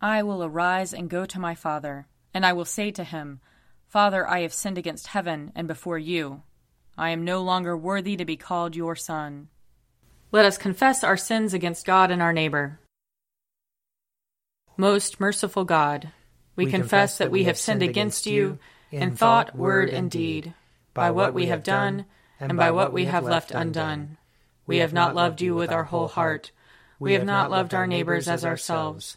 I will arise and go to my father, and I will say to him, Father, I have sinned against heaven and before you. I am no longer worthy to be called your son. Let us confess our sins against God and our neighbor. Most merciful God, we, we confess that we have sinned against you in thought, word, and deed, by what we have done and by what we have left undone. We have not loved you with our whole heart. We have not loved our neighbors as ourselves.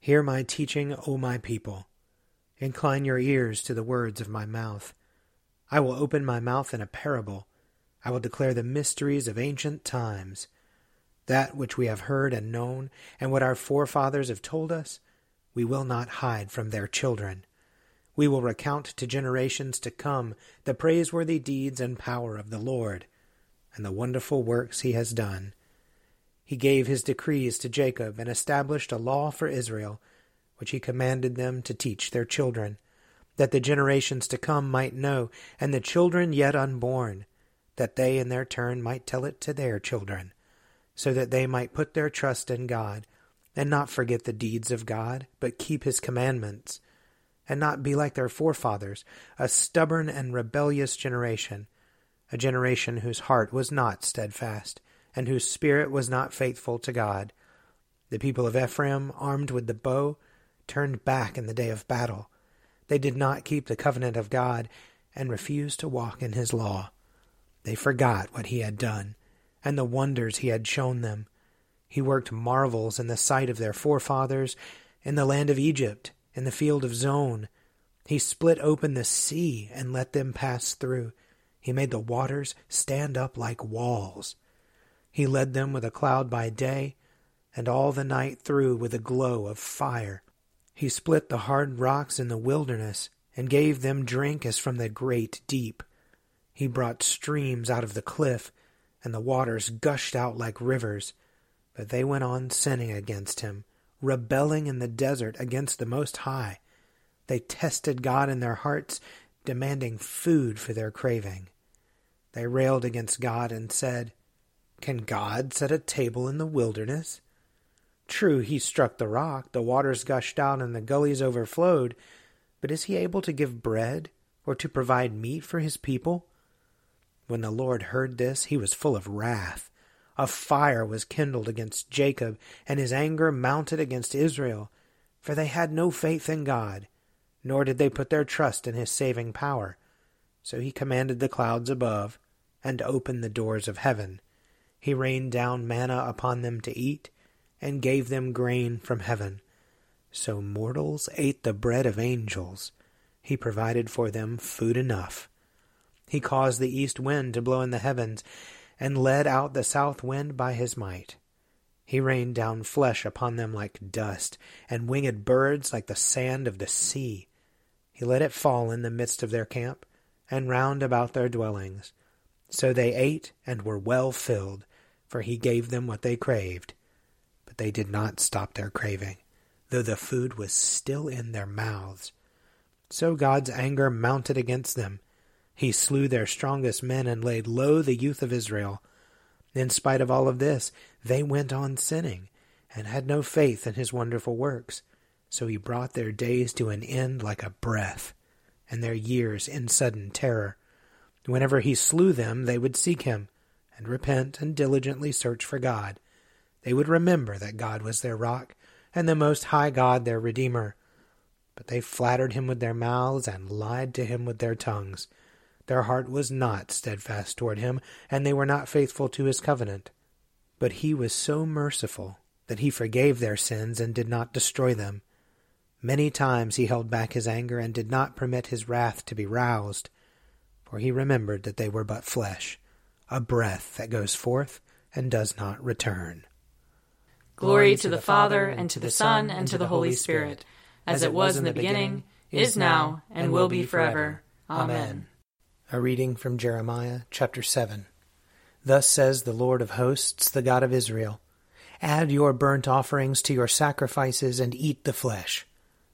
Hear my teaching, O my people. Incline your ears to the words of my mouth. I will open my mouth in a parable. I will declare the mysteries of ancient times. That which we have heard and known, and what our forefathers have told us, we will not hide from their children. We will recount to generations to come the praiseworthy deeds and power of the Lord, and the wonderful works he has done. He gave his decrees to Jacob and established a law for Israel, which he commanded them to teach their children, that the generations to come might know, and the children yet unborn, that they in their turn might tell it to their children so that they might put their trust in God, and not forget the deeds of God, but keep his commandments, and not be like their forefathers, a stubborn and rebellious generation, a generation whose heart was not steadfast, and whose spirit was not faithful to God. The people of Ephraim, armed with the bow, turned back in the day of battle. They did not keep the covenant of God, and refused to walk in his law. They forgot what he had done and the wonders he had shown them. He worked marvels in the sight of their forefathers in the land of Egypt, in the field of Zoan. He split open the sea and let them pass through. He made the waters stand up like walls. He led them with a cloud by day, and all the night through with a glow of fire. He split the hard rocks in the wilderness, and gave them drink as from the great deep. He brought streams out of the cliff, and the waters gushed out like rivers. But they went on sinning against him, rebelling in the desert against the Most High. They tested God in their hearts, demanding food for their craving. They railed against God and said, Can God set a table in the wilderness? True, he struck the rock, the waters gushed out, and the gullies overflowed, but is he able to give bread or to provide meat for his people? When the Lord heard this, he was full of wrath. A fire was kindled against Jacob, and his anger mounted against Israel, for they had no faith in God, nor did they put their trust in his saving power. So he commanded the clouds above, and opened the doors of heaven. He rained down manna upon them to eat, and gave them grain from heaven. So mortals ate the bread of angels. He provided for them food enough. He caused the east wind to blow in the heavens, and led out the south wind by his might. He rained down flesh upon them like dust, and winged birds like the sand of the sea. He let it fall in the midst of their camp, and round about their dwellings. So they ate and were well filled, for he gave them what they craved. But they did not stop their craving. though the food was still in their mouths. So God's anger mounted against them. He slew their strongest men and laid low the youth of Israel. In spite of all of this, they went on sinning and had no faith in his wonderful works. So he brought their days to an end like a breath, and their years in sudden terror. Whenever he slew them, they would seek him, and repent and diligently search for God. They would remember that God was their rock, and the Most High God their Redeemer. But they flattered him with their mouths, and lied to him with their tongues. Their heart was not steadfast toward him, and they were not faithful to his covenant. But he was so merciful that he forgave their sins and did not destroy them. Many times he held back his anger and did not permit his wrath to be roused, for he remembered that they were but flesh, a breath that goes forth and does not return. Glory to the Father, and to the Son, and to the Holy Spirit, as it was in the beginning, is now, and will be forever. Amen. A reading from Jeremiah chapter 7. Thus says the Lord of hosts, the God of Israel Add your burnt offerings to your sacrifices, and eat the flesh.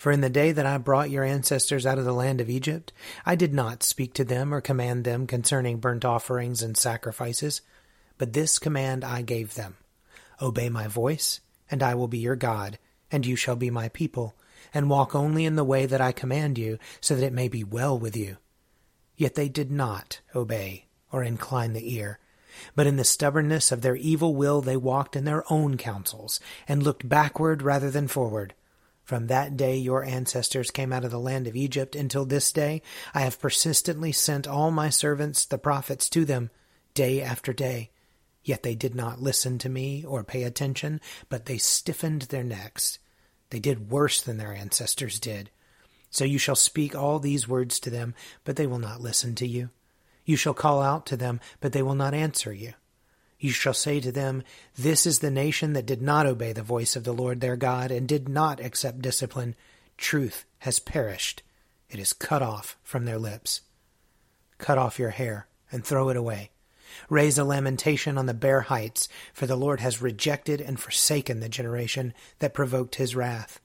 For in the day that I brought your ancestors out of the land of Egypt, I did not speak to them or command them concerning burnt offerings and sacrifices, but this command I gave them Obey my voice, and I will be your God, and you shall be my people, and walk only in the way that I command you, so that it may be well with you. Yet they did not obey or incline the ear. But in the stubbornness of their evil will they walked in their own counsels, and looked backward rather than forward. From that day your ancestors came out of the land of Egypt until this day, I have persistently sent all my servants, the prophets, to them, day after day. Yet they did not listen to me or pay attention, but they stiffened their necks. They did worse than their ancestors did. So you shall speak all these words to them, but they will not listen to you. You shall call out to them, but they will not answer you. You shall say to them, This is the nation that did not obey the voice of the Lord their God, and did not accept discipline. Truth has perished. It is cut off from their lips. Cut off your hair, and throw it away. Raise a lamentation on the bare heights, for the Lord has rejected and forsaken the generation that provoked his wrath.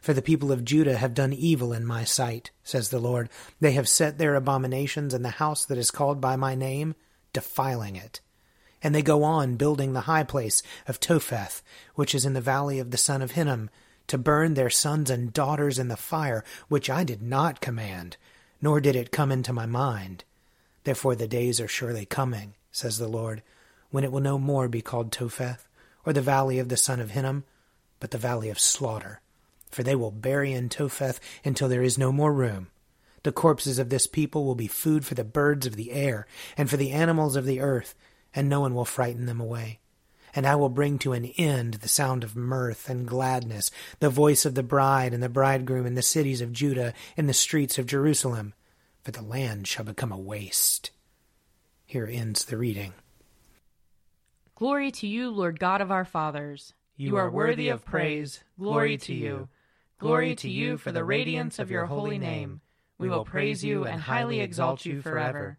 For the people of Judah have done evil in my sight, says the Lord. They have set their abominations in the house that is called by my name, defiling it. And they go on building the high place of Topheth, which is in the valley of the son of Hinnom, to burn their sons and daughters in the fire, which I did not command, nor did it come into my mind. Therefore the days are surely coming, says the Lord, when it will no more be called Topheth, or the valley of the son of Hinnom, but the valley of slaughter. For they will bury in Topheth until there is no more room. The corpses of this people will be food for the birds of the air, and for the animals of the earth, and no one will frighten them away. And I will bring to an end the sound of mirth and gladness, the voice of the bride and the bridegroom in the cities of Judah, in the streets of Jerusalem, for the land shall become a waste. Here ends the reading. Glory to you, Lord God of our fathers. You, you are worthy of praise. Glory to you. Glory to you for the radiance of your holy name. We will praise you and highly exalt you forever.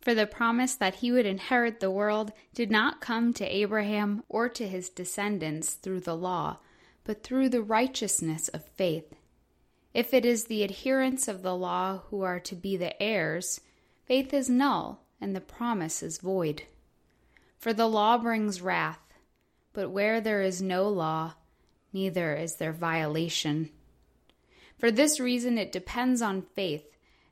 For the promise that he would inherit the world did not come to Abraham or to his descendants through the law, but through the righteousness of faith. If it is the adherents of the law who are to be the heirs, faith is null and the promise is void. For the law brings wrath, but where there is no law, neither is there violation. For this reason, it depends on faith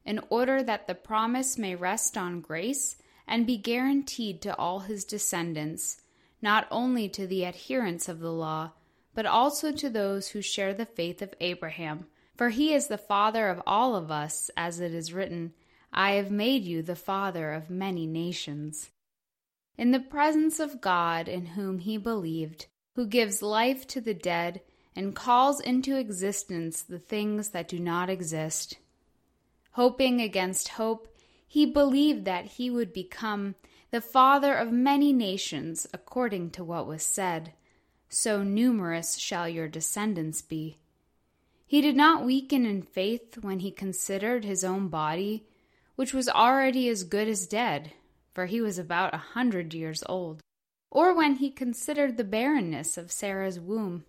in order that the promise may rest on grace and be guaranteed to all his descendants, not only to the adherents of the law, but also to those who share the faith of Abraham. For he is the father of all of us, as it is written, I have made you the father of many nations. In the presence of God in whom he believed, who gives life to the dead and calls into existence the things that do not exist. Hoping against hope, he believed that he would become the father of many nations, according to what was said, So numerous shall your descendants be. He did not weaken in faith when he considered his own body, which was already as good as dead, for he was about a hundred years old, or when he considered the barrenness of Sarah's womb.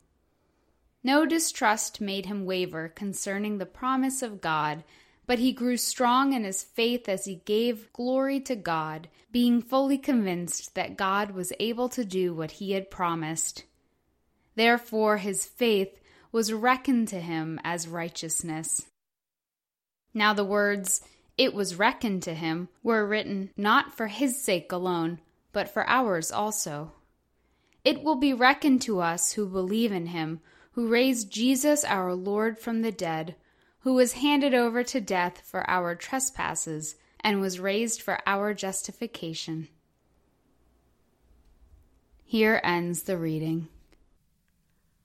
No distrust made him waver concerning the promise of God, but he grew strong in his faith as he gave glory to God, being fully convinced that God was able to do what he had promised. Therefore, his faith was reckoned to him as righteousness. Now the words, it was reckoned to him, were written not for his sake alone, but for ours also. It will be reckoned to us who believe in him, who raised Jesus our Lord from the dead, who was handed over to death for our trespasses, and was raised for our justification. Here ends the reading.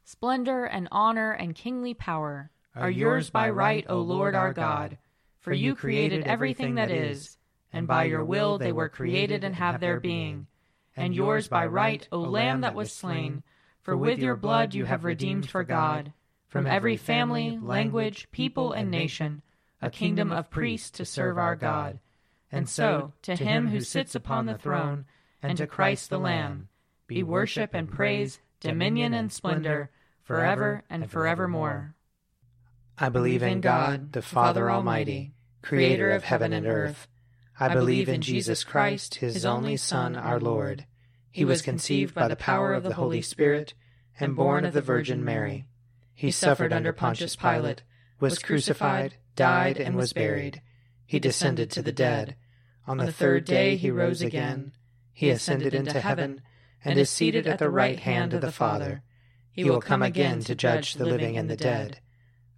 Splendor and honor and kingly power are yours by right, O Lord our God. For you created everything that is, and by your will they were created and have their being. And yours by right, O Lamb that was slain, for with your blood you have redeemed for God, from every family, language, people, and nation, a kingdom of priests to serve our God. And so, to him who sits upon the throne, and to Christ the Lamb, be worship and praise, dominion and splendor, forever and forevermore. I believe in God, the Father Almighty, creator of heaven and earth. I believe in Jesus Christ, his only Son, our Lord. He was conceived by the power of the Holy Spirit and born of the Virgin Mary. He suffered under Pontius Pilate, was crucified, died, and was buried. He descended to the dead. On the third day he rose again. He ascended into heaven and is seated at the right hand of the Father. He will come again to judge the living and the dead.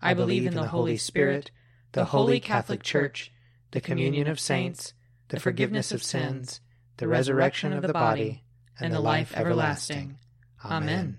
I believe in the Holy Spirit, the holy Catholic Church, the communion of saints, the forgiveness of sins, the resurrection of the body, and the life everlasting. Amen.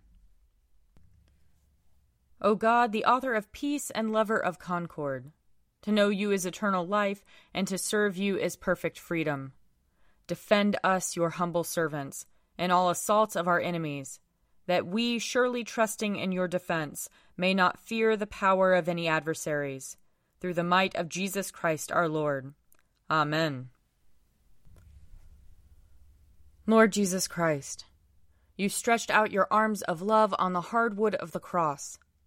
O God, the author of peace and lover of concord, to know you is eternal life, and to serve you is perfect freedom. Defend us, your humble servants, in all assaults of our enemies, that we, surely trusting in your defense, may not fear the power of any adversaries. Through the might of Jesus Christ our Lord. Amen. Lord Jesus Christ, you stretched out your arms of love on the hard wood of the cross